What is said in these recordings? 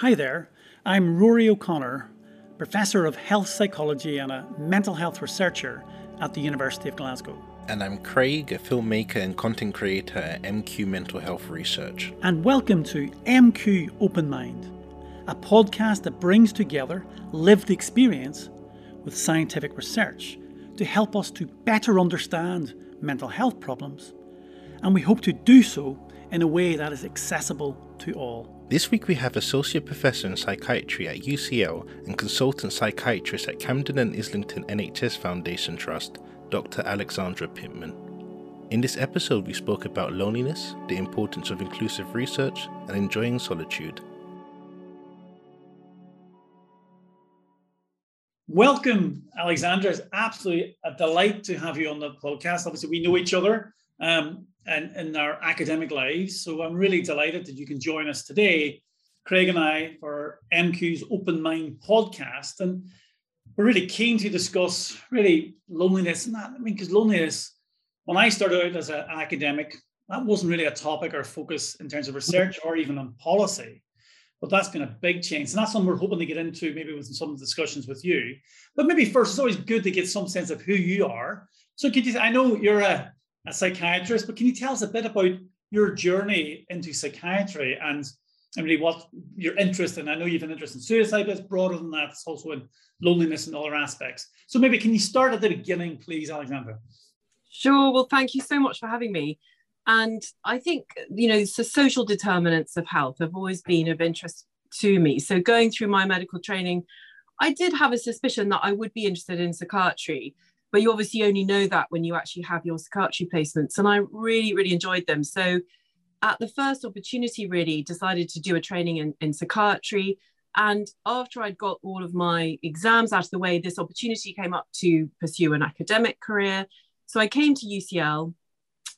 Hi there, I'm Rory O'Connor, Professor of Health Psychology and a mental health researcher at the University of Glasgow. And I'm Craig, a filmmaker and content creator at MQ Mental Health Research. And welcome to MQ Open Mind, a podcast that brings together lived experience with scientific research to help us to better understand mental health problems. And we hope to do so in a way that is accessible to all. This week we have Associate Professor in Psychiatry at UCL and Consultant Psychiatrist at Camden and Islington NHS Foundation Trust, Dr. Alexandra Pitman. In this episode, we spoke about loneliness, the importance of inclusive research, and enjoying solitude. Welcome, Alexandra. It's absolutely a delight to have you on the podcast. Obviously, we know each other um, and in our academic lives, so I'm really delighted that you can join us today, Craig and I, for MQ's Open Mind podcast. And we're really keen to discuss really loneliness. Not, I mean, because loneliness, when I started out as an academic, that wasn't really a topic or focus in terms of research or even on policy. But that's been a big change. And that's something we're hoping to get into maybe with some discussions with you. But maybe first, it's always good to get some sense of who you are. So could you, I know you're a, a psychiatrist, but can you tell us a bit about your journey into psychiatry and and really what your interest in. I know you have an interest in suicide, but it's broader than that. It's also in loneliness and other aspects. So maybe can you start at the beginning, please, Alexandra? Sure. Well, thank you so much for having me. And I think, you know, the social determinants of health have always been of interest to me. So going through my medical training, I did have a suspicion that I would be interested in psychiatry, but you obviously only know that when you actually have your psychiatry placements. And I really, really enjoyed them. So at the first opportunity, really decided to do a training in, in psychiatry. And after I'd got all of my exams out of the way, this opportunity came up to pursue an academic career. So I came to UCL,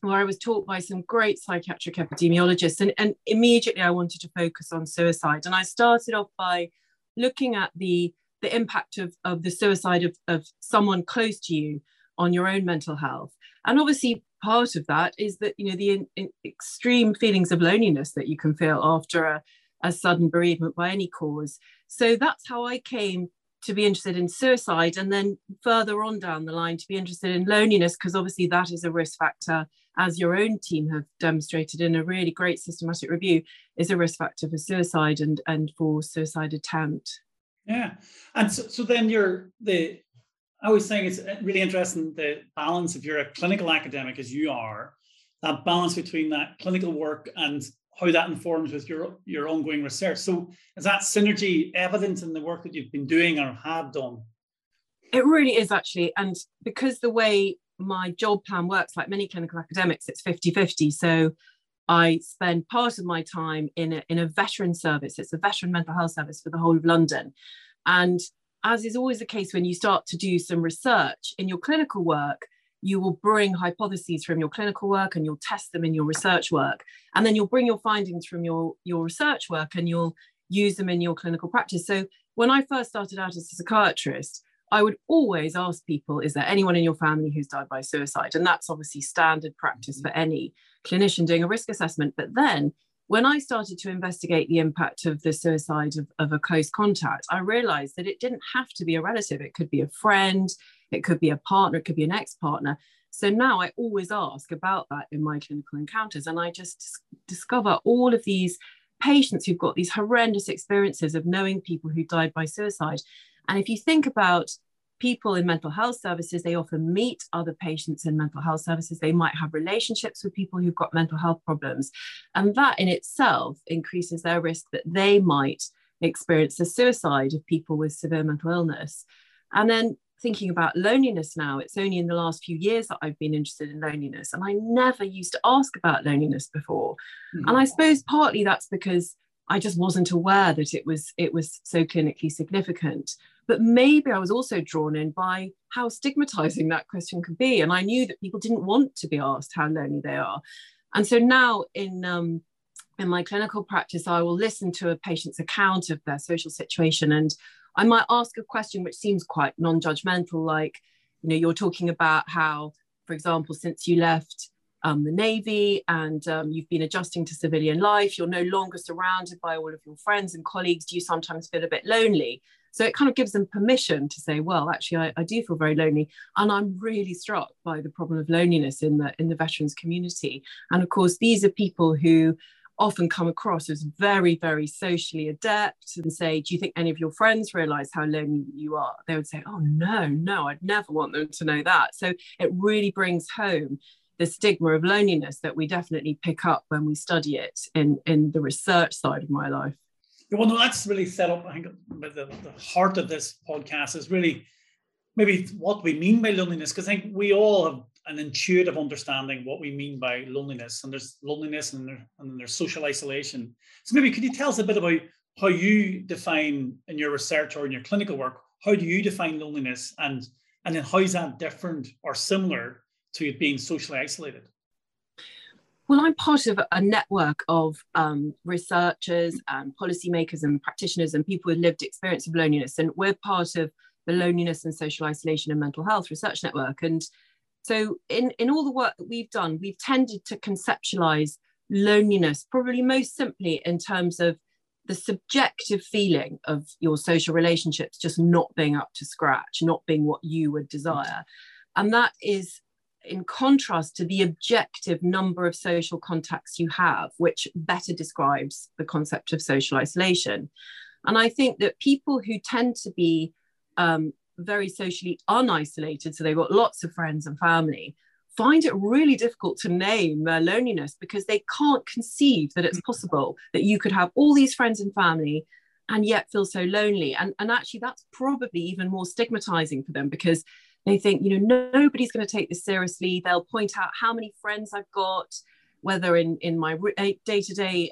where I was taught by some great psychiatric epidemiologists. And, and immediately I wanted to focus on suicide. And I started off by looking at the, the impact of, of the suicide of, of someone close to you on your own mental health. And obviously, part of that is that you know the in, in extreme feelings of loneliness that you can feel after a, a sudden bereavement by any cause so that's how i came to be interested in suicide and then further on down the line to be interested in loneliness because obviously that is a risk factor as your own team have demonstrated in a really great systematic review is a risk factor for suicide and and for suicide attempt yeah and so, so then you're the I was saying it's uh, really interesting the balance if you're a clinical academic as you are, that balance between that clinical work and how that informs with your your ongoing research. So is that synergy evident in the work that you've been doing or have done? It really is actually. And because the way my job plan works, like many clinical academics, it's 50-50. So I spend part of my time in a, in a veteran service. It's a veteran mental health service for the whole of London. And as is always the case when you start to do some research in your clinical work, you will bring hypotheses from your clinical work and you'll test them in your research work. And then you'll bring your findings from your, your research work and you'll use them in your clinical practice. So when I first started out as a psychiatrist, I would always ask people, is there anyone in your family who's died by suicide? And that's obviously standard practice mm-hmm. for any clinician doing a risk assessment. But then when I started to investigate the impact of the suicide of, of a close contact, I realized that it didn't have to be a relative. It could be a friend, it could be a partner, it could be an ex partner. So now I always ask about that in my clinical encounters. And I just discover all of these patients who've got these horrendous experiences of knowing people who died by suicide. And if you think about people in mental health services, they often meet other patients in mental health services. They might have relationships with people who've got mental health problems. And that in itself increases their risk that they might experience the suicide of people with severe mental illness. And then thinking about loneliness now, it's only in the last few years that I've been interested in loneliness. And I never used to ask about loneliness before. Mm-hmm. And I suppose partly that's because I just wasn't aware that it was it was so clinically significant. But maybe I was also drawn in by how stigmatizing that question could be. And I knew that people didn't want to be asked how lonely they are. And so now in, um, in my clinical practice, I will listen to a patient's account of their social situation. And I might ask a question which seems quite non judgmental, like, you know, you're talking about how, for example, since you left um, the Navy and um, you've been adjusting to civilian life, you're no longer surrounded by all of your friends and colleagues, do you sometimes feel a bit lonely? So it kind of gives them permission to say, well, actually, I, I, do feel very lonely. And I'm really struck by the problem of loneliness in the in the veterans community. And of course, these are people who often come across as very, very socially adept and say, Do you think any of your friends realize how lonely you are? They would say, Oh, no, no, I'd never want them to know that. So it really brings home the stigma of loneliness that we definitely pick up when we study it in, in the research side of my life. Well, no, that's really set up. I think the, the heart of this podcast is really maybe what we mean by loneliness, because I think we all have an intuitive understanding what we mean by loneliness. And there's loneliness and, there, and there's social isolation. So maybe could you tell us a bit about how you define in your research or in your clinical work, how do you define loneliness and, and then how is that different or similar to being socially isolated? Well, I'm part of a network of um, researchers and policymakers and practitioners and people with lived experience of loneliness. And we're part of the Loneliness and Social Isolation and Mental Health Research Network. And so, in, in all the work that we've done, we've tended to conceptualize loneliness probably most simply in terms of the subjective feeling of your social relationships just not being up to scratch, not being what you would desire. And that is in contrast to the objective number of social contacts you have, which better describes the concept of social isolation. And I think that people who tend to be um, very socially unisolated, so they've got lots of friends and family, find it really difficult to name their loneliness because they can't conceive that it's possible that you could have all these friends and family and yet feel so lonely. And, and actually, that's probably even more stigmatizing for them because they think, you know, nobody's going to take this seriously. They'll point out how many friends I've got, whether in, in my day to day,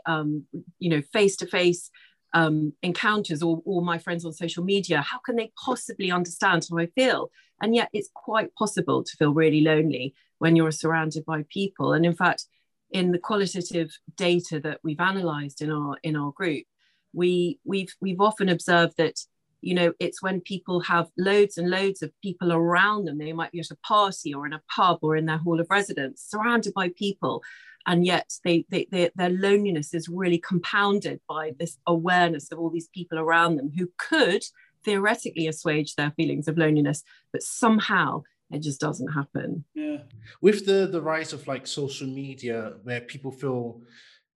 you know, face to face um, encounters or, or my friends on social media, how can they possibly understand how I feel? And yet it's quite possible to feel really lonely when you're surrounded by people. And in fact, in the qualitative data that we've analyzed in our in our group, we we've we've often observed that you know it's when people have loads and loads of people around them. They might be at a party or in a pub or in their hall of residence surrounded by people. And yet they, they, they, their loneliness is really compounded by this awareness of all these people around them who could theoretically assuage their feelings of loneliness but somehow it just doesn't happen. Yeah. With the the rise of like social media where people feel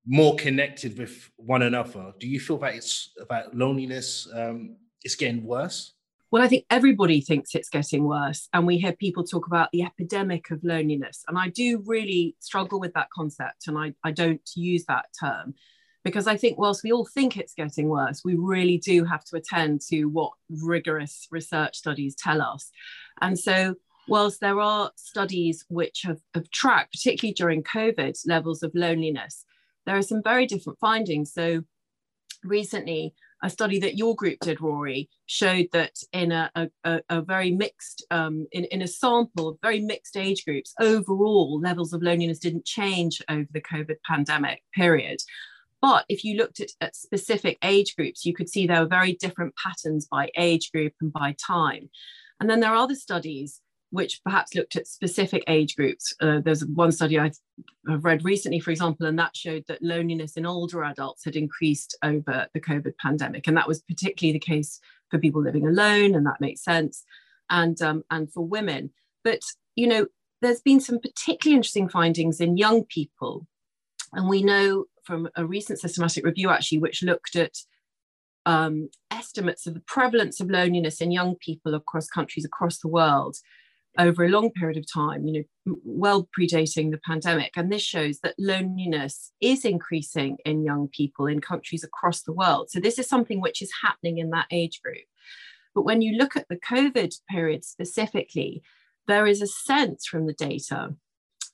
more connected with one another do you feel that it's about loneliness um, is getting worse well, I think everybody thinks it's getting worse. And we hear people talk about the epidemic of loneliness. And I do really struggle with that concept. And I, I don't use that term because I think, whilst we all think it's getting worse, we really do have to attend to what rigorous research studies tell us. And so, whilst there are studies which have, have tracked, particularly during COVID, levels of loneliness, there are some very different findings. So, recently, a study that your group did, Rory, showed that in a, a, a very mixed, um, in, in a sample of very mixed age groups, overall levels of loneliness didn't change over the COVID pandemic period. But if you looked at, at specific age groups, you could see there were very different patterns by age group and by time. And then there are other studies which perhaps looked at specific age groups. Uh, there's one study I've, read recently, for example, and that showed that loneliness in older adults had increased over the COVID pandemic. And that was particularly the case for people living alone, and that makes sense, and, um, and for women. But, you know, there's been some particularly interesting findings in young people. And we know from a recent systematic review, actually, which looked at um, estimates of the prevalence of loneliness in young people across countries across the world over a long period of time, you know, well predating the pandemic. And this shows that loneliness is increasing in young people in countries across the world. So this is something which is happening in that age group. But when you look at the COVID period specifically, there is a sense from the data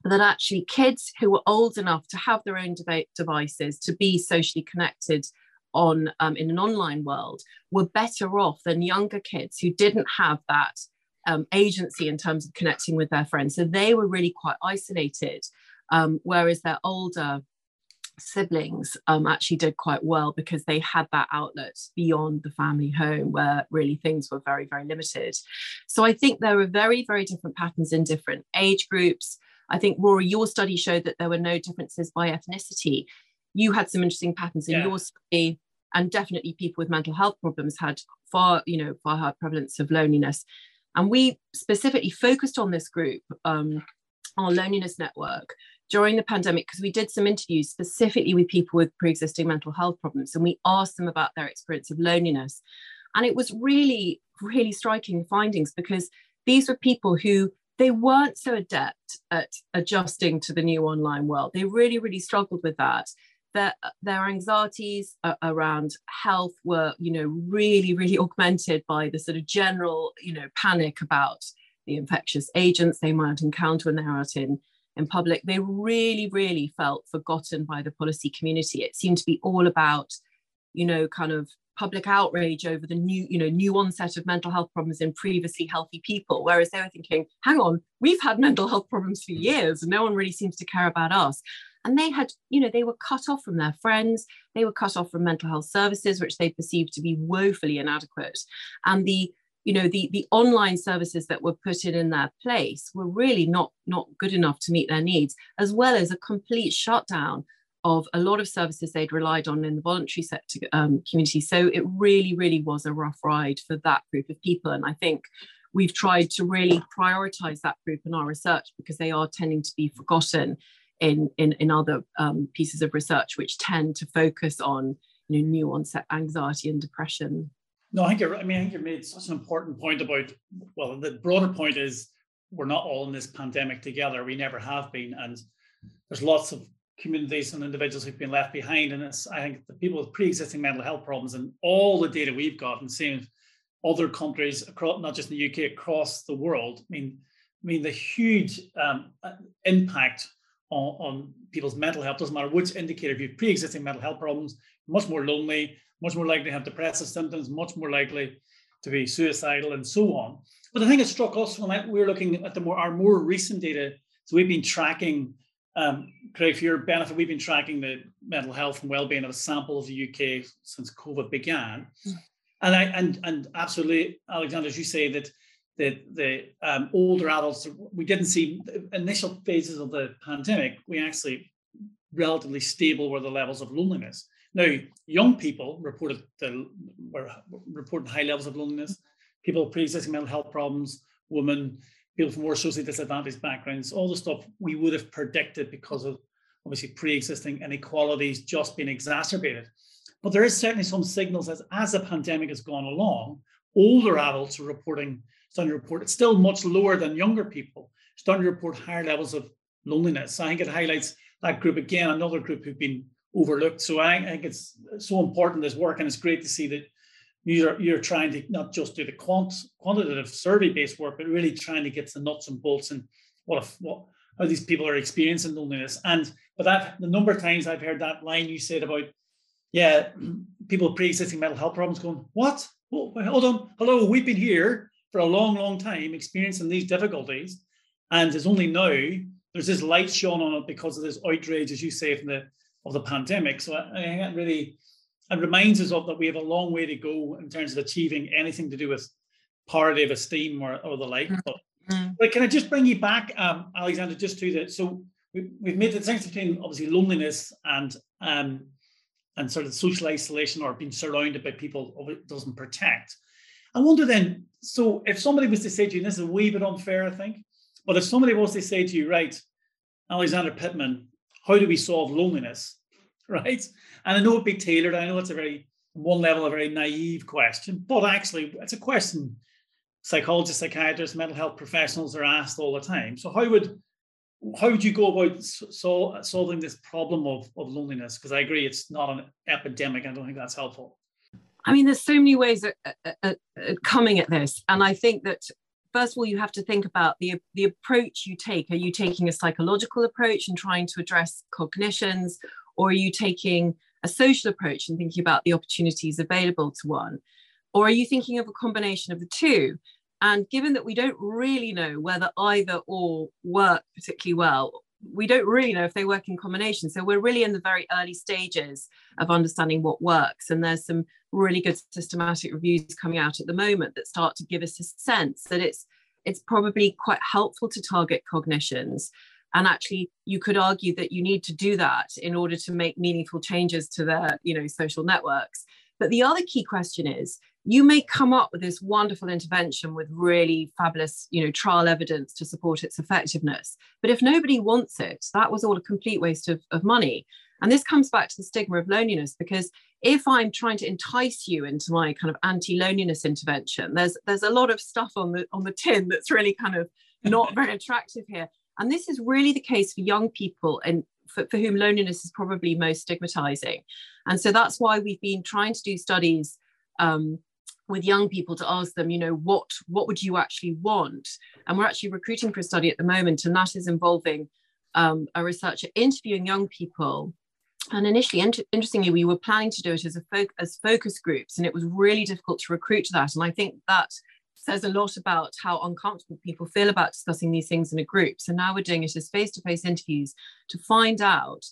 that actually kids who were old enough to have their own devices to be socially connected on um, in an online world were better off than younger kids who didn't have that um, agency in terms of connecting with their friends. So they were really quite isolated, um, whereas their older siblings um, actually did quite well because they had that outlet beyond the family home where really things were very, very limited. So I think there are very, very different patterns in different age groups. I think, Rory, your study showed that there were no differences by ethnicity. You had some interesting patterns in yeah. your study, and definitely people with mental health problems had far, you know, far higher prevalence of loneliness. And we specifically focused on this group, um, our loneliness network, during the pandemic because we did some interviews specifically with people with pre-existing mental health problems and we asked them about their experience of loneliness. And it was really really striking findings because these were people who they weren't so adept at adjusting to the new online world. They really really struggled with that their, their anxieties around health were you know really really augmented by the sort of general you know panic about the infectious agents they might encounter when they're out in in public, they really, really felt forgotten by the policy community. It seemed to be all about, you know, kind of public outrage over the new, you know, new onset of mental health problems in previously healthy people. Whereas they were thinking, hang on, we've had mental health problems for mm. years and no one really seems to care about us. And they had, you know, they were cut off from their friends, they were cut off from mental health services, which they perceived to be woefully inadequate. And the you know the the online services that were put in in their place were really not not good enough to meet their needs as well as a complete shutdown of a lot of services they'd relied on in the voluntary sector um, community. So it really really was a rough ride for that group of people. And i think we've tried to really prioritize that group in our research because they are tending to be forgotten in in, in other um, pieces of research which tend to focus on you know, new onset anxiety and depression no, I think you're, I mean, I think you made such an important point about, well, the broader point is we're not all in this pandemic together. We never have been. And there's lots of communities and individuals who've been left behind. And it's, I think the people with pre-existing mental health problems and all the data we've got and seeing other countries across, not just in the UK, across the world, I mean, I mean, the huge um, impact on, on, people's mental health doesn't matter which indicator. If you have pre-existing mental health problems, much more lonely, much more likely to have depressive symptoms, much more likely to be suicidal, and so on. But the thing that struck us when we were looking at the more our more recent data, so we've been tracking, um, Craig, for your benefit, we've been tracking the mental health and well-being of a sample of the UK since COVID began. Mm. And I and and absolutely, Alexandra, as you say that the the um, older adults, we didn't see initial phases of the pandemic. We actually relatively stable were the levels of loneliness. Now, young people reported the, were reporting high levels of loneliness. People with pre-existing mental health problems, women, people from more socially disadvantaged backgrounds, all the stuff we would have predicted because of obviously pre-existing inequalities just being exacerbated. But there is certainly some signals as as the pandemic has gone along, older adults are reporting, starting to report, it's still much lower than younger people, starting to report higher levels of loneliness. So I think it highlights that group again, another group who've been overlooked. So I, think it's so important this work, and it's great to see that you're you're trying to not just do the quant quantitative survey based work, but really trying to get to the nuts and bolts and what if, what how these people are experiencing loneliness. And but that the number of times I've heard that line you said about yeah people with pre-existing mental health problems going what well, hold on hello we've been here for a long long time experiencing these difficulties and it's only now there's this light shone on it because of this outrage as you say from the of the pandemic. So I, think that really it reminds us of that we have a long way to go in terms of achieving anything to do with parity of esteem or, or the like. Mm-hmm. But, mm-hmm. but can I just bring you back, um, Alexandra, just to that? So we, we've made the distinction between obviously loneliness and um, and sort of social isolation or being surrounded by people doesn't protect. I wonder then, so if somebody was to say to you, this is a wee bit unfair, I think, but if somebody was to say to you, right, Alexandra Pitman, how do we solve loneliness, right? And I know it'd be tailored. I know it's a very, one level, a very naive question, but actually, it's a question psychologists, psychiatrists, mental health professionals are asked all the time. So how would how would you go about so, solving this problem of, of loneliness? Because I agree, it's not an epidemic. I don't think that's helpful. I mean, there's so many ways of, of, of coming at this, and I think that first of all, you have to think about the, the approach you take. Are you taking a psychological approach and trying to address cognitions, or are you taking a social approach and thinking about the opportunities available to one? Or are you thinking of a combination of the two? And given that we don't really know whether either or work particularly well, we don't really know if they work in combination. So we're really in the very early stages of understanding what works. And there's some really good systematic reviews coming out at the moment that start to give us a sense that it's it's probably quite helpful to target cognitions and actually you could argue that you need to do that in order to make meaningful changes to their you know social networks but the other key question is you may come up with this wonderful intervention with really fabulous you know trial evidence to support its effectiveness. But if nobody wants it that was all a complete waste of, of money. And this comes back to the stigma of loneliness because if i'm trying to entice you into my kind of anti-loneliness intervention there's there's a lot of stuff on the on the tin that's really kind of not very attractive here. And this is really the case for young people and for, for whom loneliness is probably most stigmatizing. And so that's why we've been trying to do studies um, with young people to ask them, you know, what what would you actually want? And we're actually recruiting for a study at the moment, and that is involving um, a researcher interviewing young people. And initially, inter- interestingly, we were planning to do it as a fo- as focus groups, and it was really difficult to recruit to that. And I think that says a lot about how uncomfortable people feel about discussing these things in a group. So now we're doing it as face-to-face interviews to find out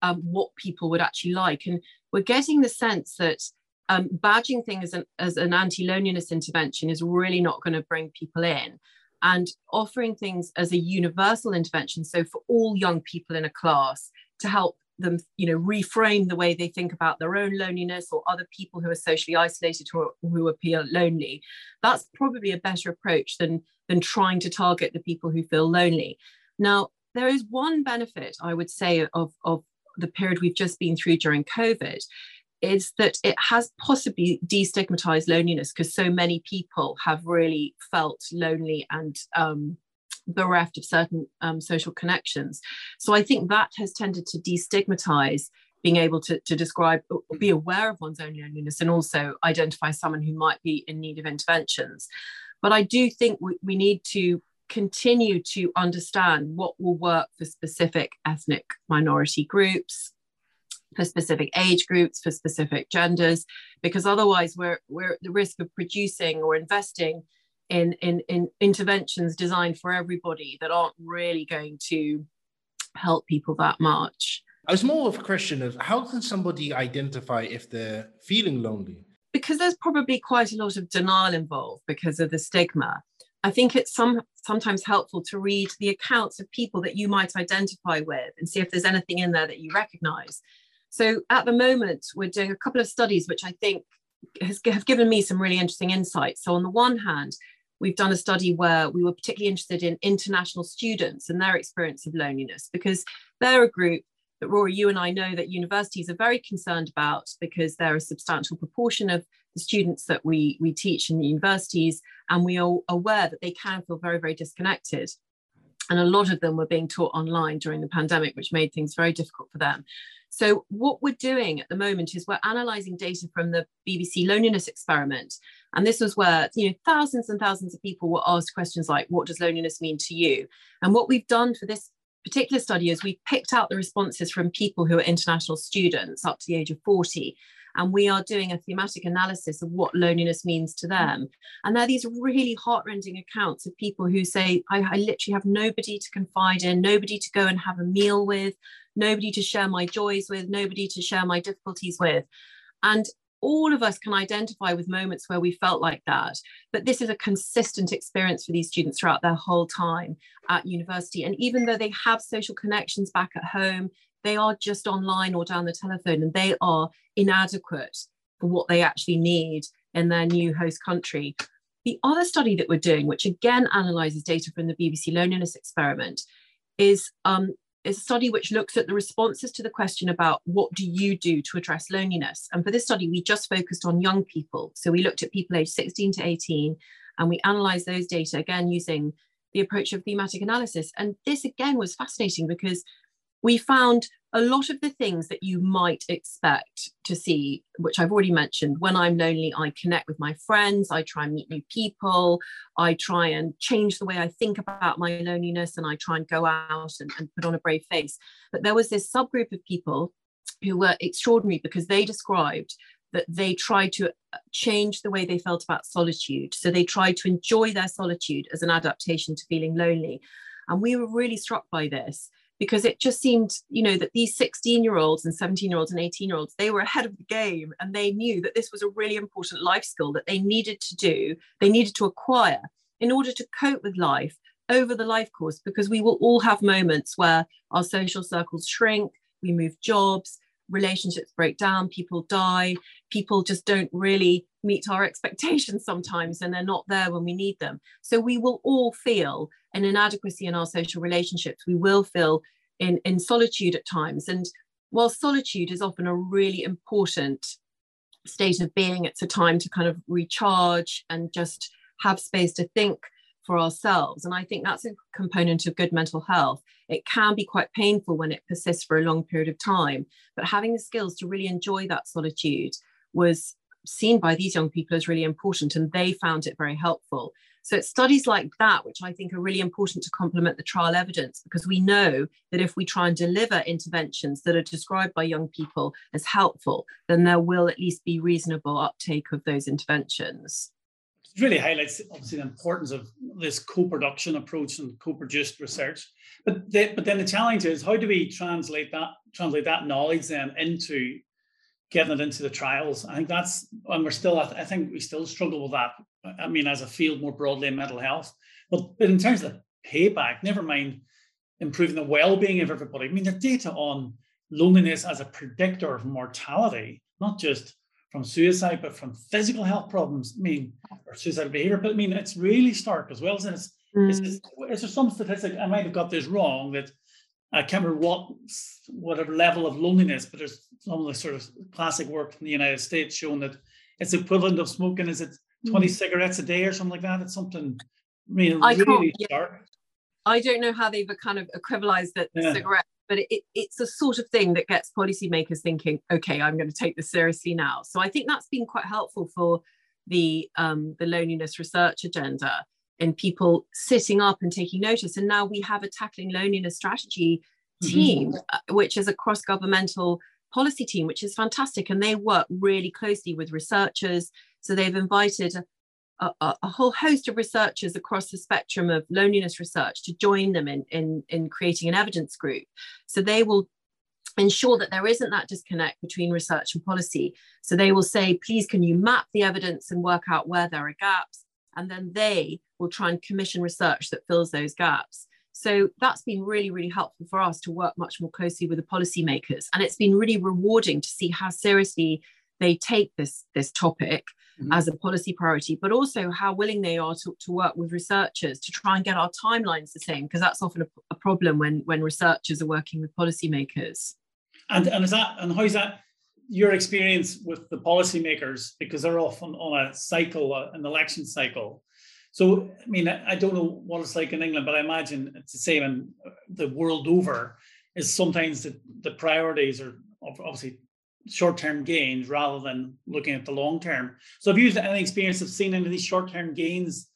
um, what people would actually like, and we're getting the sense that um, badging things as an, as an anti-loneliness intervention is really not going to bring people in. And offering things as a universal intervention so for all young people in a class to help them you know reframe the way they think about their own loneliness or other people who are socially isolated or who appear lonely that's probably a better approach than than trying to target the people who feel lonely. Now there is one benefit i would say of of the period we've just been through during covid is that it has possibly destigmatized loneliness because so many people have really felt lonely and um, bereft of certain um, social connections. So I think that has tended to destigmatize being able to, to describe be aware of one's own loneliness and also identify someone who might be in need of interventions. But I do think we, we need to continue to understand what will work for specific ethnic minority groups, for specific age groups, for specific genders, because otherwise we're, we're at the risk of producing or investing in, in, in interventions designed for everybody that aren't really going to help people that much. I was more of a question of how can somebody identify if they're feeling lonely? Because there's probably quite a lot of denial involved because of the stigma. I think it's some sometimes helpful to read the accounts of people that you might identify with and see if there's anything in there that you recognize. So at the moment, we're doing a couple of studies which I think has, have given me some really interesting insights. So on the one hand, we've done a study where we were particularly interested in international students and their experience of loneliness because they're a group that Rory, you and I know that universities are very concerned about because they're a substantial proportion of the students that we, we teach in the universities, and we are aware that they can feel very, very disconnected. And a lot of them were being taught online during the pandemic, which made things very difficult for them. So what we're doing at the moment is we're analysing data from the BBC loneliness experiment. And this was where you know thousands and thousands of people were asked questions like, what does loneliness mean to you? And what we've done for this particular study is we picked out the responses from people who are international students up to the age of 40 and we are doing a thematic analysis of what loneliness means to them. And there are these really heartrending accounts of people who say, I, I literally have nobody to confide in, nobody to go and have a meal with, nobody to share my joys with, nobody to share my difficulties with. And all of us can identify with moments where we felt like that. But this is a consistent experience for these students throughout their whole time at university. And even though they have social connections back at home, they are just online or down the telephone and they are inadequate for what they actually need in their new host country. The other study that we're doing, which again analyzes data from the BBC loneliness experiment, is, um, is a study which looks at the responses to the question about what do you do to address loneliness. And for this study, we just focused on young people. So we looked at people aged 16 to 18 and we analyzed those data again using the approach of thematic analysis. And this again was fascinating because we found a lot of the things that you might expect to see, which I've already mentioned. When I'm lonely, I connect with my friends, I try and meet new people, I try and change the way I think about my loneliness, and I try and go out and, and put on a brave face. But there was this subgroup of people who were extraordinary because they described that they tried to uh, change the way they felt about solitude. So they tried to enjoy their solitude as an adaptation to feeling lonely. And we were really struck by this because it just seemed, you know, that these 16 year olds and 17 year olds and 18 year olds, they were ahead of the game and they knew that this was a really important life skill that they needed to do, they needed to acquire in order to cope with life over the life course because we will all have moments where our social circles shrink, we move jobs, relationships break down, people die, people just don't really meet our expectations sometimes and they're not there when we need them. So we will all feel an inadequacy in our social relationships. We will feel in, in solitude at times. And while solitude is often a really important state of being, it's a time to kind of recharge and just have space to think for ourselves. And I think that's a component of good mental health. It can be quite painful when it persists for a long period of time, but having the skills to really enjoy that solitude was seen by these young people as really important, and they found it very helpful. So it's studies like that, which I think are really important to complement the trial evidence, because we know that if we try and deliver interventions that are described by young people as helpful, then there will at least be reasonable uptake of those interventions. It really highlights obviously the importance of this co-production approach and co-produced research. But the, but then the challenge is how do we translate that translate that knowledge then into getting it into the trials. I think that's, and we're still, I think we still struggle with that. I mean, as a field more broadly in mental health. But, but in terms of payback, never mind improving the well-being of everybody. I mean, the data on loneliness as a predictor of mortality, not just from suicide, but from physical health problems. I mean, or suicidal behavior. But I mean, it's really stark as well. And it's, mm. is, is, is there some statistic? I might have got this wrong that I can't remember what whatever level of loneliness, but there's some of the sort of classic work from the United States showing that it's equivalent of smoking. Is it 20 mm. cigarettes a day or something like that? It's something I mean I really yeah. I don't know how they've kind of equivalized the yeah. cigarette, but it, it, it's the sort of thing that gets policymakers thinking, okay, I'm going to take this seriously now. So I think that's been quite helpful for the um, the loneliness research agenda and people sitting up and taking notice. And now we have a tackling loneliness strategy mm-hmm. team, mm-hmm. which is a cross governmental policy team, which is fantastic. And they work really closely with researchers. So they've invited a, a, a, whole host of researchers across the spectrum of loneliness research to join them in, in, in creating an evidence group. So they will ensure that there isn't that disconnect between research and policy. So they will say, please, can you map the evidence and work out where there are gaps? And then they will try and commission research that fills those gaps. So that's been really, really helpful for us to work much more closely with the policymakers. And it's been really rewarding to see how seriously they take this, this topic mm-hmm. as a policy priority, but also how willing they are to, to work with researchers to try and get our timelines the same, because that's often a, a, problem when, when researchers are working with policymakers. And, and is that and how is that your experience with the policymakers because they're often on a cycle, uh, an election cycle, so, I mean, I don't know what it's like in England, but I imagine it's the same in the world over. Is sometimes the, the priorities are obviously short-term gains rather than looking at the long term. So, have you had any experience of seeing any of these short-term gains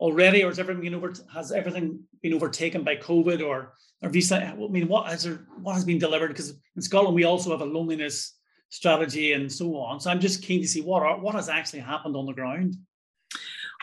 already, or has everything been over? Has everything been overtaken by COVID, or or have you? I mean, what has there? What has been delivered? Because in Scotland we also have a loneliness strategy and so on. So, I'm just keen to see what are, what has actually happened on the ground.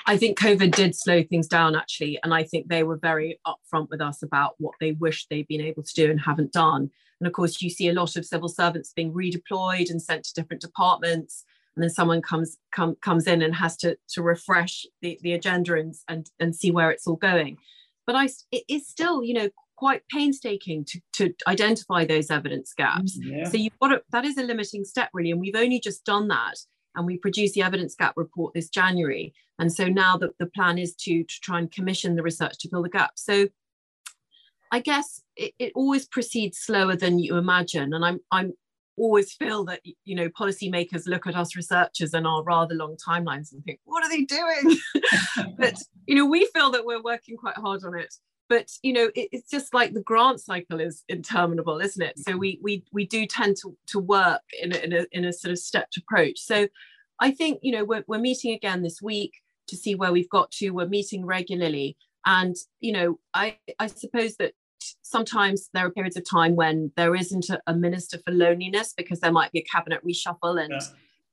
I think COVID did slow things down actually. And I think they were very upfront with us about what they wish they'd been able to do and haven't done. And of course, you see a lot of civil servants being redeployed and sent to different departments. And then someone comes come, comes in and has to, to refresh the, the agenda and, and, and see where it's all going. But I, it is still, you know, quite painstaking to, to identify those evidence gaps. Mm, yeah. So you've got to, that is a limiting step really. And we've only just done that and we produced the evidence gap report this January. And so now that the plan is to, to try and commission the research to fill the gap. So I guess it, it always proceeds slower than you imagine. And I'm I'm always feel that you know policymakers look at us researchers and our rather long timelines and think, what are they doing? but you know, we feel that we're working quite hard on it but you know it, it's just like the grant cycle is interminable isn't it? So mm-hmm. we we we do tend to, to work in a, in a, in a sort of stepped approach. So i think you know we're, we're meeting again this week to see where we've got to. We're meeting regularly. And you know i i suppose that sometimes there are periods of time when there isn't a, a minister for loneliness because there might be a cabinet reshuffle and yeah.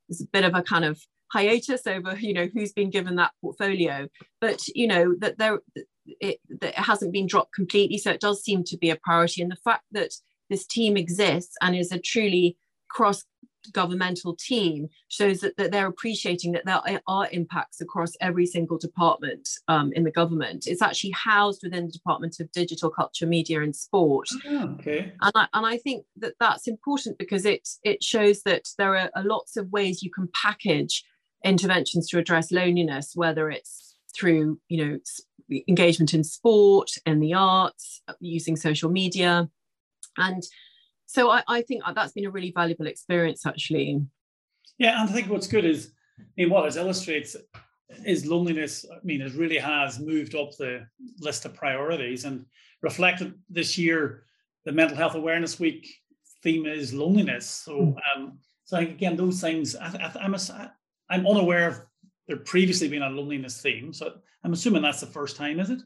there's a bit of a kind of hiatus over you know who's been given that portfolio. But you know that there it, that it hasn't been dropped completely. So it does seem to be a priority. And the fact that this team exists and is a truly cross governmental team shows that, that they're appreciating that there are impacts across every single department um, in the government. It's actually housed within the Department of Digital Culture, Media and Sport. Oh, okay. And I, and I think that that's important because it, it shows that there are, are lots of ways you can package interventions to address loneliness, whether it's through, you know, engagement in sport, and the arts, using social media. And so I, I think that's been a really valuable experience actually. Yeah, and I think what's good is, I mean, what it illustrates is loneliness. I mean, it really has moved up the list of priorities and reflected this year. The Mental Health Awareness Week theme is loneliness. So, hmm. um, so I think again, those things. I, am a, I'm unaware of there previously been a loneliness theme. So I'm assuming that's the first time, is it?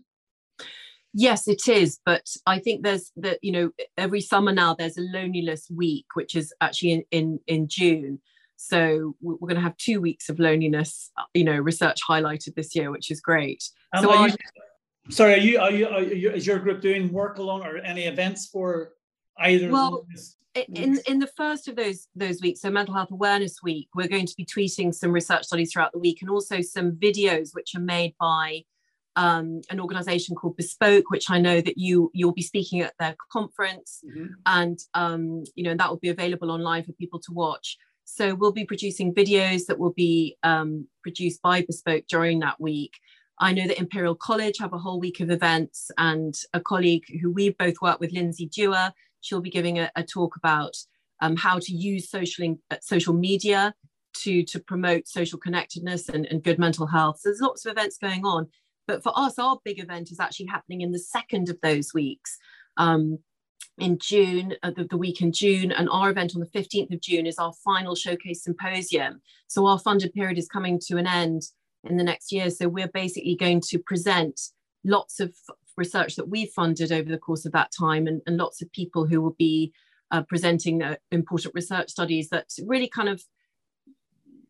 Yes, it is. But I think there's that, you know, every summer now there's a loneliness week, which is actually in, in, in June. So we're going to have two weeks of loneliness, you know, research highlighted this year, which is great. so are you, sorry, are you, are you, are you, is your group doing work along or any events for either? Well, in in the first of those those weeks, so Mental Health Awareness Week, we're going to be tweeting some research studies throughout the week, and also some videos which are made by um, an organization called Bespoke, which I know that you you'll be speaking at their conference, mm-hmm. and um, you know that will be available online for people to watch. So we'll be producing videos that will be um, produced by Bespoke during that week. I know that Imperial College have a whole week of events, and a colleague who we both work with, Lindsay Dewa, she'll be giving a, a talk about um, how to use social uh, social media to to promote social connectedness and, and good mental health. So there's lots of events going on. But for us, our big event is actually happening in the second of those weeks. Um, in June, uh, the, the, week in June, and our event on the 15th of June is our final showcase symposium. So our funded period is coming to an end in the next year. So we're basically going to present lots of research that we've funded over the course of that time and, and lots of people who will be uh, presenting uh, important research studies that really kind of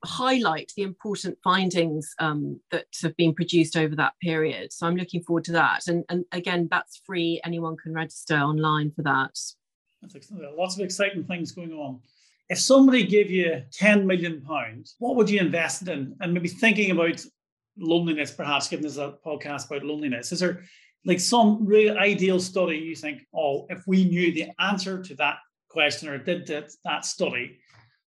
highlight the important findings um, that have been produced over that period. So I'm looking forward to that. And, and again, that's free. Anyone can register online for that. That's lots of exciting things going on. If somebody gave you 10 million pounds, what would you invest in? And maybe thinking about loneliness, perhaps, given this a podcast about loneliness, is there like some real ideal study you think, oh, if we knew the answer to that question or did that, that study,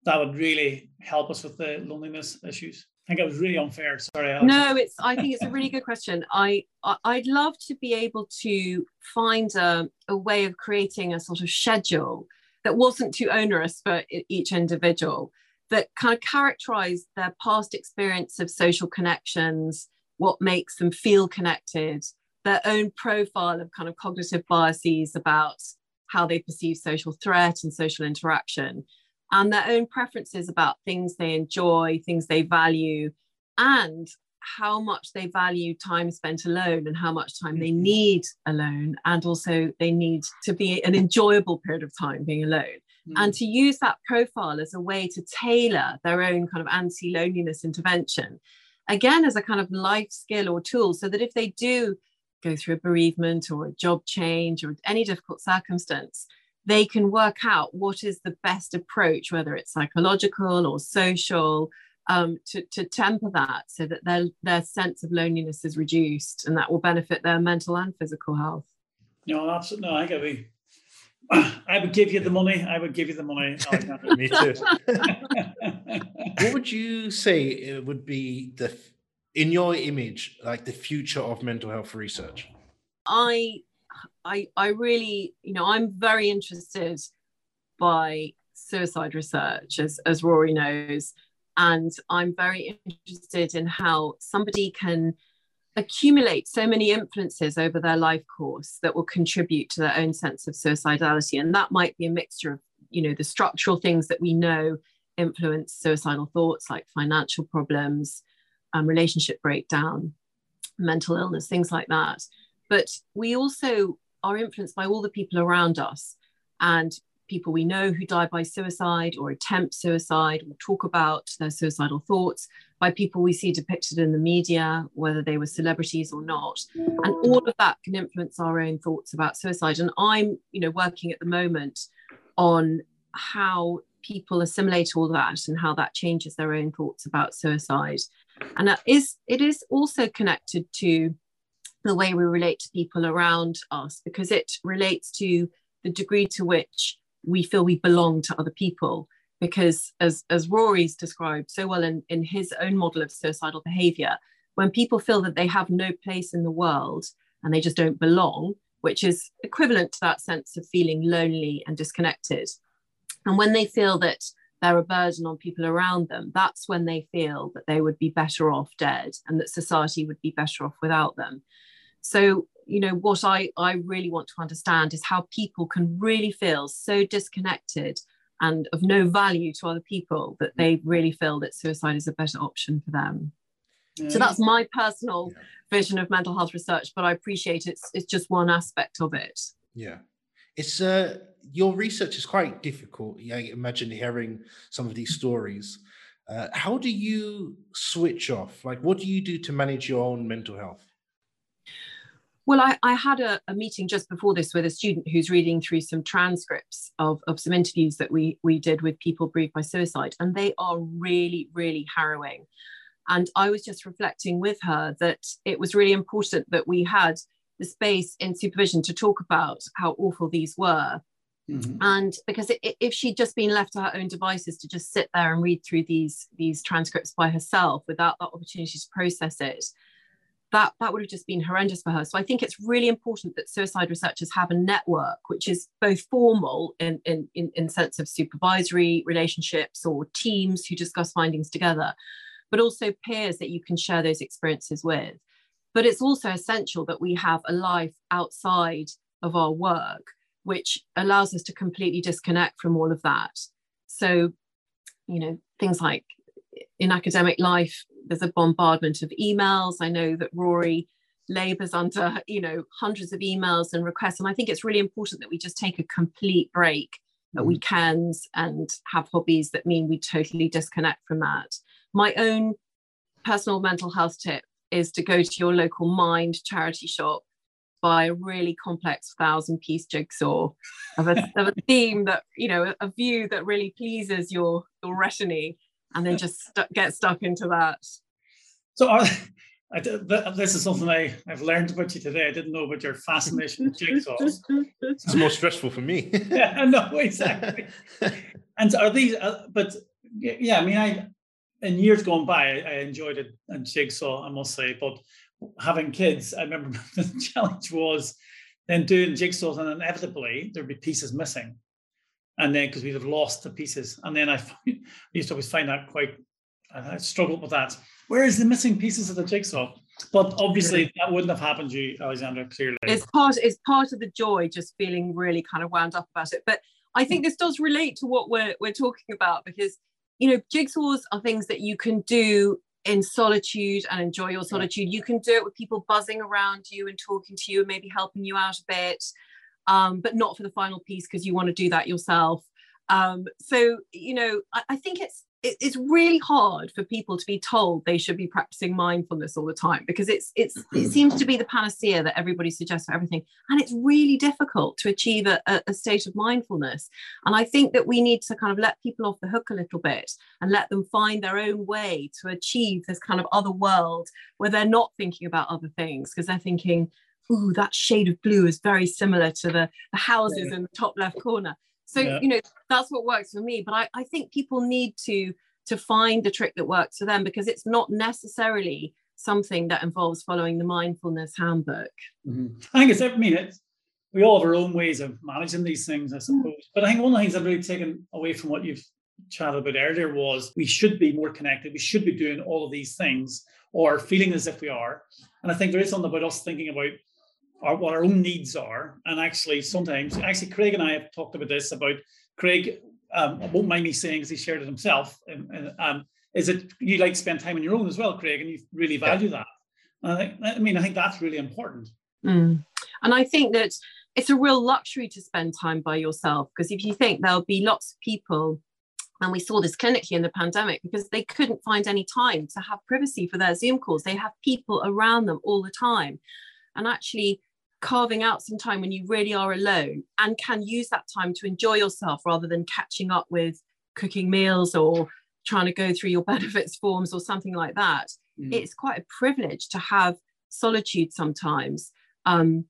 that would really help us with the loneliness issues? I think it was really unfair. Sorry. Alex. No, it's. I think it's a really good question. I, I would love to be able to find a, a way of creating a sort of schedule that wasn't too onerous for each individual, that kind of characterized their past experience of social connections, what makes them feel connected, their own profile of kind of cognitive biases about how they perceive social threat and social interaction and their own preferences about things they enjoy, things they value, and how much they value time spent alone and how much time they mm-hmm. need alone. And also, they need to be an enjoyable period of time being alone. Mm. And to use that profile as a way to tailor their own kind of anti loneliness intervention, again, as a kind of life skill or tool, so that if they do go through a bereavement or a job change or any difficult circumstance, they can work out what is the best approach, whether it's psychological or social, um, to, to temper that so that their, their sense of loneliness is reduced and that will benefit their mental and physical health. No, absolutely. No, I get me. I would give you the money. I would give you the money. Me too. what would you say it would be the, in your image, like the future of mental health research? I I, I really, you know, I'm very interested by suicide research, as, as Rory knows. And I'm very interested in how somebody can accumulate so many influences over their life course that will contribute to their own sense of suicidality. And that might be a mixture of, you know, the structural things that we know influence suicidal thoughts, like financial problems, um, relationship breakdown, mental illness, things like that. But we also are influenced by all the people around us and people we know who die by suicide or attempt suicide or talk about their suicidal thoughts by people we see depicted in the media whether they were celebrities or not and all of that can influence our own thoughts about suicide and i'm you know working at the moment on how people assimilate all that and how that changes their own thoughts about suicide. And that is it is also connected to the way we relate to people around us because it relates to the degree to which we feel we belong to other people. Because as as rory's described so well in, in his own model of suicidal behavior when people feel that they have no place in the world and they just don't belong which is equivalent to that sense of feeling lonely and disconnected. And when they feel that they're a burden on people around them that's when they feel that they would be better off dead and that society would be better off without them. So you know what i i really want to understand is how people can really feel so disconnected and of no value to other people that they really feel that suicide is a better option for them. So that's my personal yeah. vision of mental health research but i appreciate it's it's just one aspect of it. Yeah. It's uh your research is quite difficult yeah imagine hearing some of these stories uh, how do you switch off like what do you do to manage your own mental health well, I, I had a, a, meeting just before this with a student who's reading through some transcripts of, of some interviews that we, we did with people bereaved by suicide, and they are really, really harrowing. And I was just reflecting with her that it was really important that we had the space in supervision to talk about how awful these were. Mm-hmm. And because it, if she'd just been left to her own devices to just sit there and read through these, these transcripts by herself without that opportunity to process it, that that would have just been horrendous for her so i think it's really important that suicide researchers have a network which is both formal in in in, in sense of supervisory relationships or teams who discuss findings together but also peers that you can share those experiences with but it's also essential that we have a life outside of our work which allows us to completely disconnect from all of that so you know things like in academic life there's a bombardment of emails. I know that Rory labors under, you know, hundreds of emails and requests. And I think it's really important that we just take a complete break at mm. weekends and have hobbies that mean we totally disconnect from that. My own personal mental health tip is to go to your local mind charity shop buy a really complex thousand piece jigsaw of a, of a theme that you know a view that really pleases your your retinue and then just st- get stuck into that. So, are, I, this is something I, I've learned about you today. I didn't know about your fascination with jigsaws. It's more stressful for me. yeah, no, exactly. and are these, uh, but yeah, I mean, I, in years gone by, I, I enjoyed a, a jigsaw, I must say, but having kids, I remember the challenge was then doing jigsaws and inevitably there'd be pieces missing and then because we'd have lost the pieces. And then I, I used to always find that quite, I struggled with that. Where is the missing pieces of the jigsaw? But obviously that wouldn't have happened to you, Alexandra, clearly. It's part, it's part of the joy, just feeling really kind of wound up about it. But I think this does relate to what we're, we're talking about because, you know, jigsaws are things that you can do in solitude and enjoy your solitude. You can do it with people buzzing around you and talking to you and maybe helping you out a bit um, but not for the final piece because you want to do that yourself. Um, so you know, I, I think it's it, it's really hard for people to be told they should be practicing mindfulness all the time because it's it's it mm-hmm. seems to be the panacea that everybody suggests for everything, and it's really difficult to achieve a, a state of mindfulness. And I think that we need to kind of let people off the hook a little bit and let them find their own way to achieve this kind of other world where they're not thinking about other things because they're thinking ooh, that shade of blue is very similar to the, the houses in the top left corner. So, yeah. you know, that's what works for me. But I, I think people need to to find the trick that works for them because it's not necessarily something that involves following the mindfulness handbook. Mm-hmm. I think it's, I mean, it's, we all have our own ways of managing these things, I mm. suppose. Mm. But I think one of the things I've really taken away from what you've chatted about earlier was we should be more connected. We should be doing all of these things or feeling as if we are. And I think there is something about us thinking about our, what our own needs are. And actually, sometimes, actually, Craig and I have talked about this about Craig. Um, won't mind me saying, because he shared it himself. And, um, is that you like to spend time on your own as well, Craig, and you really value yeah. that? I, I mean, I think that's really important. Mm. And I think that it's a real luxury to spend time by yourself because if you think there'll be lots of people and we saw this clinically in the pandemic because they couldn't find any time to have privacy for their zoom calls they have people around them all the time and actually carving out some time when you really are alone and can use that time to enjoy yourself rather than catching up with cooking meals or trying to go through your benefits forms or something like that. Mm. It's quite a privilege to have solitude sometimes. Um,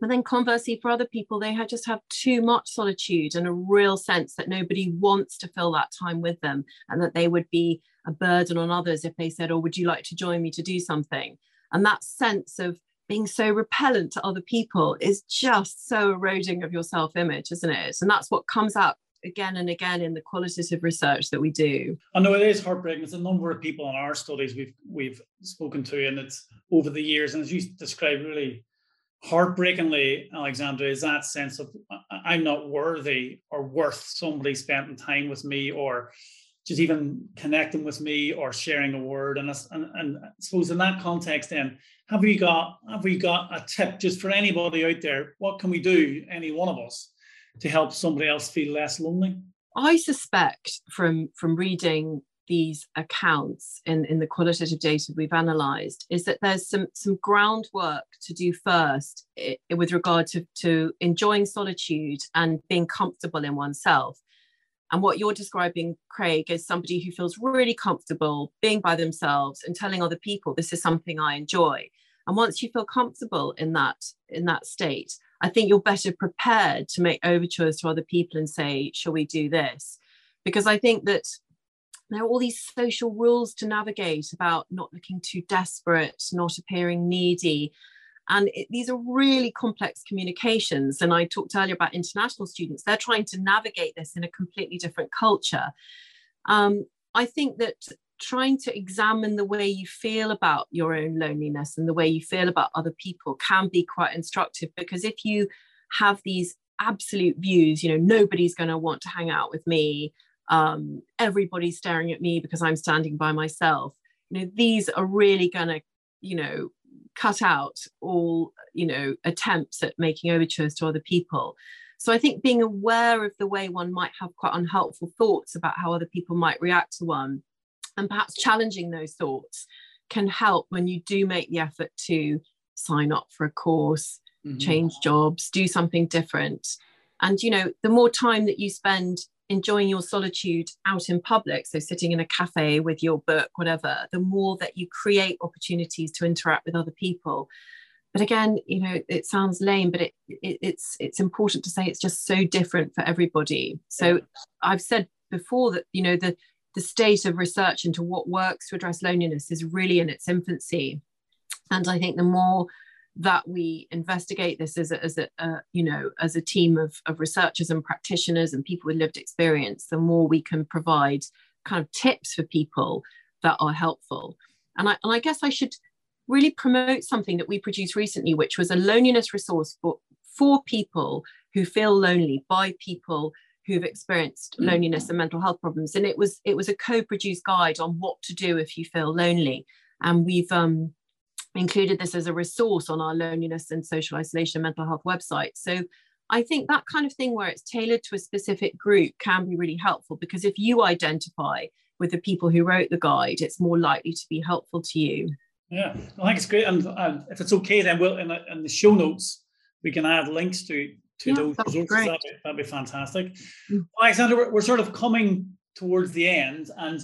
but then conversely, for other people, they just have too much solitude and a real sense that nobody wants to fill that time with them and that they would be a burden on others if they said, Oh, would you like to join me to do something? And that sense of being so repellent to other people is just so eroding of your self image, isn't it? And that's what comes up again and again in the qualitative research that we do. I know it is heartbreaking. It's a number of people in our studies we've we've spoken to, and it's over the years, and as you described, really heartbreakingly, Alexandra, is that sense of I'm not worthy or worth somebody spending time with me or just even connecting with me or sharing a word. And, and, and I suppose in that context, then, have we got have we got a tip just for anybody out there? What can we do, any one of us, to help somebody else feel less lonely? I suspect from from reading these accounts in, in the qualitative data we've analysed is that there's some some groundwork to do first eh, with regard to, to enjoying solitude and being comfortable in oneself. And what you're describing, Craig, is somebody who feels really comfortable being by themselves and telling other people, this is something I enjoy. And once you feel comfortable in that, in that state, I think you're better prepared to make overtures to other people and say, shall we do this? Because I think that there are all these social rules to navigate about not looking too desperate, not appearing needy, and it, these are really complex communications. And I talked earlier about international students, they're trying to navigate this in a completely different culture. Um, I think that trying to examine the way you feel about your own loneliness and the way you feel about other people can be quite instructive because if you have these absolute views, you know, nobody's going to want to hang out with me, um, everybody's staring at me because I'm standing by myself. You know, these are really going to, you know, cut out all you know attempts at making overtures to other people so i think being aware of the way one might have quite unhelpful thoughts about how other people might react to one and perhaps challenging those thoughts can help when you do make the effort to sign up for a course mm-hmm. change jobs do something different and you know the more time that you spend enjoying your solitude out in public, so sitting in a cafe with your book, whatever, the more that you create opportunities to interact with other people. But again, you know, it sounds lame, but it, it, it's it's important to say it's just so different for everybody. So I've said before that you know the the state of research into what works to address loneliness is really in its infancy, and I think the more that we investigate this as a, as a uh, you know as a team of, of researchers and practitioners and people with lived experience the more we can provide kind of tips for people that are helpful. And I, and I guess I should really promote something that we produced recently which was a loneliness resource for for people who feel lonely by people who've experienced mm. loneliness and mental health problems. And it was it was a co-produced guide on what to do if you feel lonely. And we've um included this as a resource on our loneliness and social isolation mental health website. So I think that kind of thing where it's tailored to a specific group can be really helpful because if you identify with the people who wrote the guide, it's more likely to be helpful to you. Yeah, I think it's great. And, and if it's okay, then we'll in the, in the, show notes we can add links to to yeah, those resources. That'd be, that'd be fantastic. Mm. Alexandra, we're, we're, sort of coming towards the end, and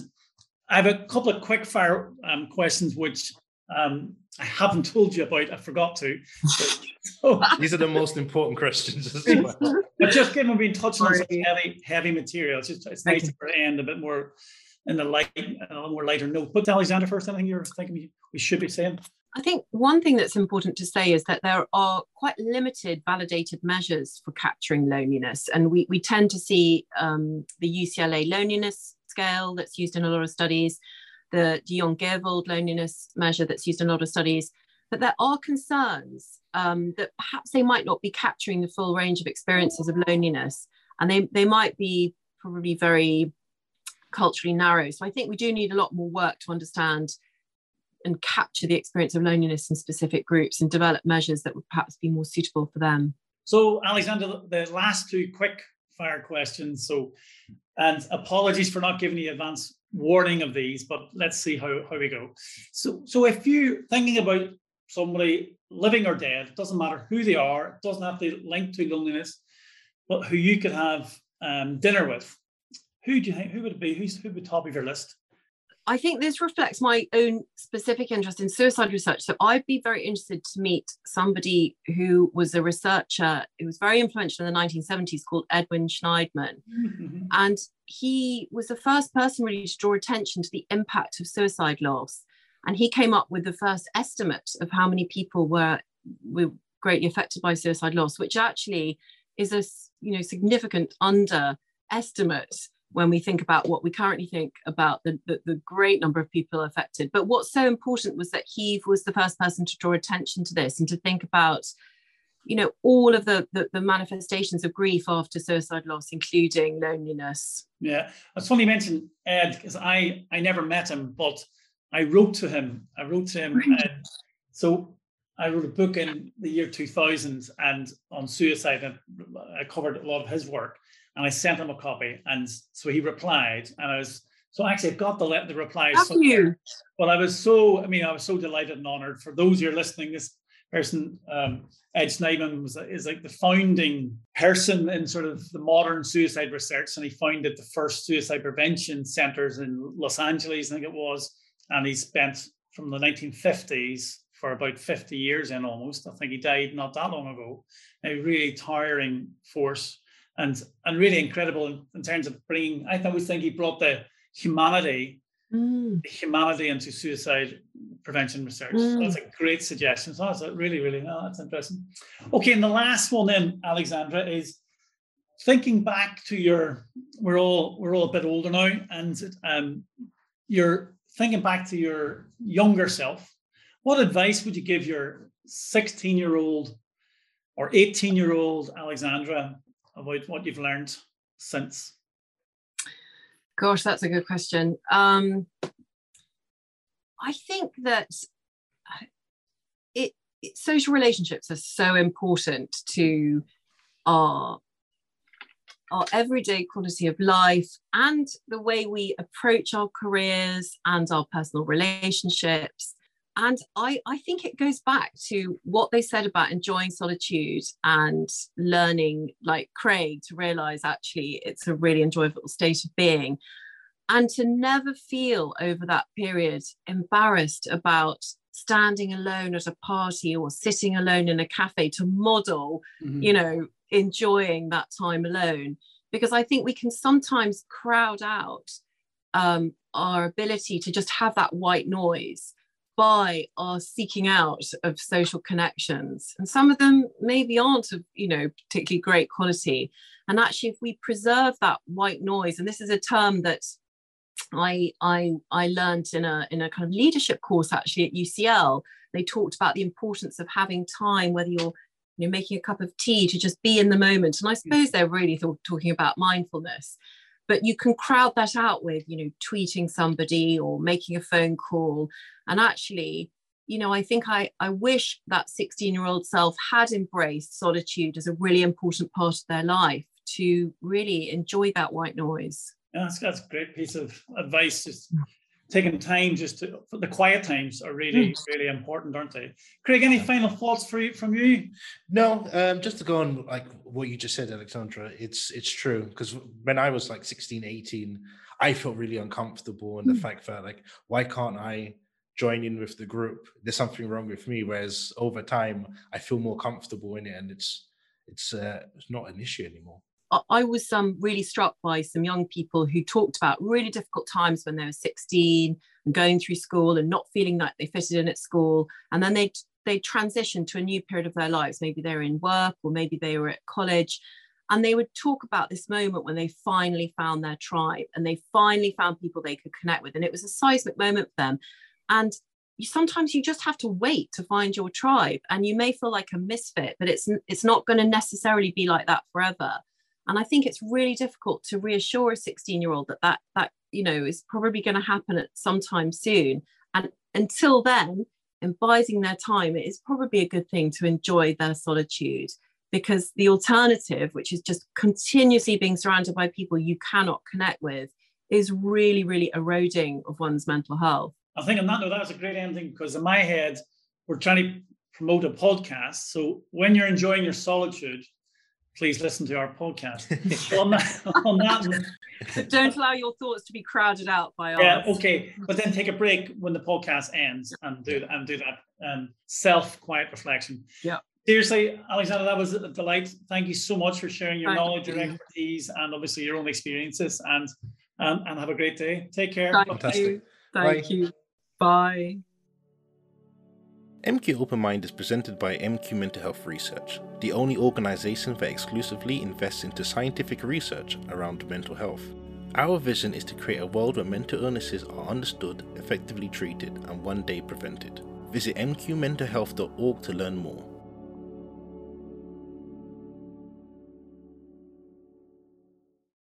I have a couple of quick fire um, questions which um, I haven't told you about. I forgot to. so, These are the most important questions as well. But just given we've been touching on some heavy, heavy material, it's just it's nice to end a bit more in the light, a little more lighter note. But Alexander first, anything you're thinking we should be saying? I think one thing that's important to say is that there are quite limited validated measures for capturing loneliness. And we, we tend to see um, the UCLA loneliness scale that's used in a lot of studies the de Jong-Gierveld loneliness measure that's used in a lot of studies, but there are concerns um, that perhaps they might not be capturing the full range of experiences of loneliness, and they, they might be probably very culturally narrow. So I think we do need a lot more work to understand and capture the experience of loneliness in specific groups and develop measures that would perhaps be more suitable for them. So, Alexander, the last two quick fire questions. So, and apologies for not giving you advance warning of these, but let's see how, how we go. So, so if you're thinking about somebody living or dead, it doesn't matter who they are, it doesn't have to link to loneliness, but who you could have um, dinner with, who do you think who would it be? Who's who would top of your list? I think this reflects my own specific interest in suicide research. So I'd be very interested to meet somebody who was a researcher who was very influential in the 1970s called Edwin Shneidman. Mm-hmm. And he was the first person really to draw attention to the impact of suicide loss. And he came up with the first estimate of how many people were, were greatly affected by suicide loss, which actually is a you know significant underestimate when we think about what we currently think about the, the, the, great number of people affected. But what's so important was that he was the first person to draw attention to this and to think about, you know, all of the, the, the manifestations of grief after suicide loss, including loneliness. Yeah, it's funny you mentioned Ed because I I never met him, but I wrote to him. I wrote to him, and so I wrote a book in the year 2000 and on suicide, and I covered a lot of his work and I sent him a copy, and so he replied, and I was so actually I got the let the replies. Thank you. Well, I was so I mean I was so delighted and honored. For those who are listening, this person um, Ed Shneidman was is like the founding person in sort of the modern suicide research, and he founded the first suicide prevention centers in Los Angeles, I think it was, and he spent from the 1950s for about 50 years in almost. I think he died not that long ago. A really tiring force and and really incredible in, in terms of bringing. I always think he brought the humanity, mm. the humanity into suicide prevention research. Mm. That's a great suggestion. So that's a really, really, oh, that's interesting. Okay, and the last one then, Alexandra, is thinking back to your. We're all we're all a bit older now, and um, you're thinking back to your younger self. What advice would you give your 16 year old or 18 year old Alexandra about what you've learned since? Gosh, that's a good question. Um, I think that it, it, social relationships are so important to our our everyday quality of life and the way we approach our careers and our personal relationships and I, I think it goes back to what they said about enjoying solitude and learning like craig to realize actually it's a really enjoyable state of being and to never feel over that period embarrassed about standing alone at a party or sitting alone in a cafe to model mm-hmm. you know enjoying that time alone because i think we can sometimes crowd out um, our ability to just have that white noise by our seeking out of social connections. And some of them maybe aren't of you know particularly great quality. And actually if we preserve that white noise and this is a term that i i i learned in a in a kind of leadership course actually at ucl they talked about the importance of having time whether you're you know making a cup of tea to just be in the moment. And i mm. suppose they're really th- talking about mindfulness but you can crowd that out with you know tweeting somebody or making a phone call. And actually you know i think i i wish that 16 year old self had embraced solitude as a really important part of their life to really enjoy that white noise. Yeah that's, that's a great piece of advice just taking time just to the quiet times are really mm. really important aren't they? Craig any final thoughts for you from you? No um, just to go on like what you just said alexandra it's it's true because when i was like 16 18 i felt really uncomfortable in the mm. fact that like why can't i join in with the group? There's something wrong with me whereas over time i feel more comfortable in it and it's it's uh, it's not an issue anymore I was um, really struck by some young people who talked about really difficult times when they were 16 and going through school and not feeling like they fitted in at school. And then they they transitioned to a new period of their lives. Maybe they're in work or maybe they were at college. And they would talk about this moment when they finally found their tribe and they finally found people they could connect with. And it was a seismic moment for them. And you, sometimes you just have to wait to find your tribe and you may feel like a misfit but it's it's not going to necessarily be like that forever and i think it's really difficult to reassure a 16 year old that that that you know is probably going to happen at some time soon. And until then in biding their time it is probably a good thing to enjoy their solitude. Because the alternative which is just continuously being surrounded by people you cannot connect with is really really eroding of one's mental health. I think on that note that's a great ending because in my head we're trying to promote a podcast. So when you're enjoying your solitude please listen to our podcast. on that, on that but don't allow your thoughts to be crowded out by ours. Yeah, okay. But then take a break when the podcast ends and do and do that um, self quiet reflection. Yeah. Seriously, Alexander, that was a delight. Thank you so much for sharing your Thank knowledge, you. your expertise, and obviously your own experiences. And um, and have a great day. Take care. Thank Fantastic. you. Thank Bye. you. Bye. MQ Open Mind is presented by MQ Mental Health Research, the only organization that exclusively invests into scientific research around mental health. Our vision is to create a world where mental illnesses are understood, effectively treated, and one day prevented. Visit mqmentalhealth.org to learn more.